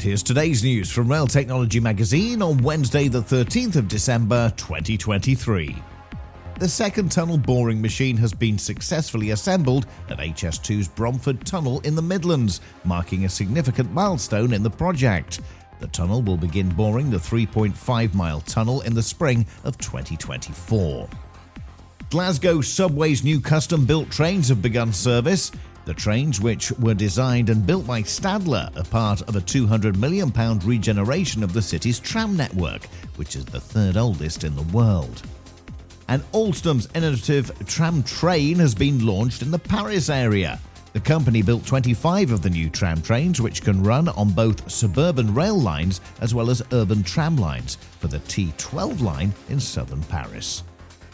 Here's today's news from Rail Technology Magazine on Wednesday, the 13th of December, 2023. The second tunnel boring machine has been successfully assembled at HS2's Bromford Tunnel in the Midlands, marking a significant milestone in the project. The tunnel will begin boring the 3.5 mile tunnel in the spring of 2024. Glasgow Subway's new custom built trains have begun service. The trains, which were designed and built by Stadler, are part of a £200 million regeneration of the city's tram network, which is the third oldest in the world. And Alstom's innovative tram train has been launched in the Paris area. The company built 25 of the new tram trains, which can run on both suburban rail lines as well as urban tram lines for the T12 line in southern Paris.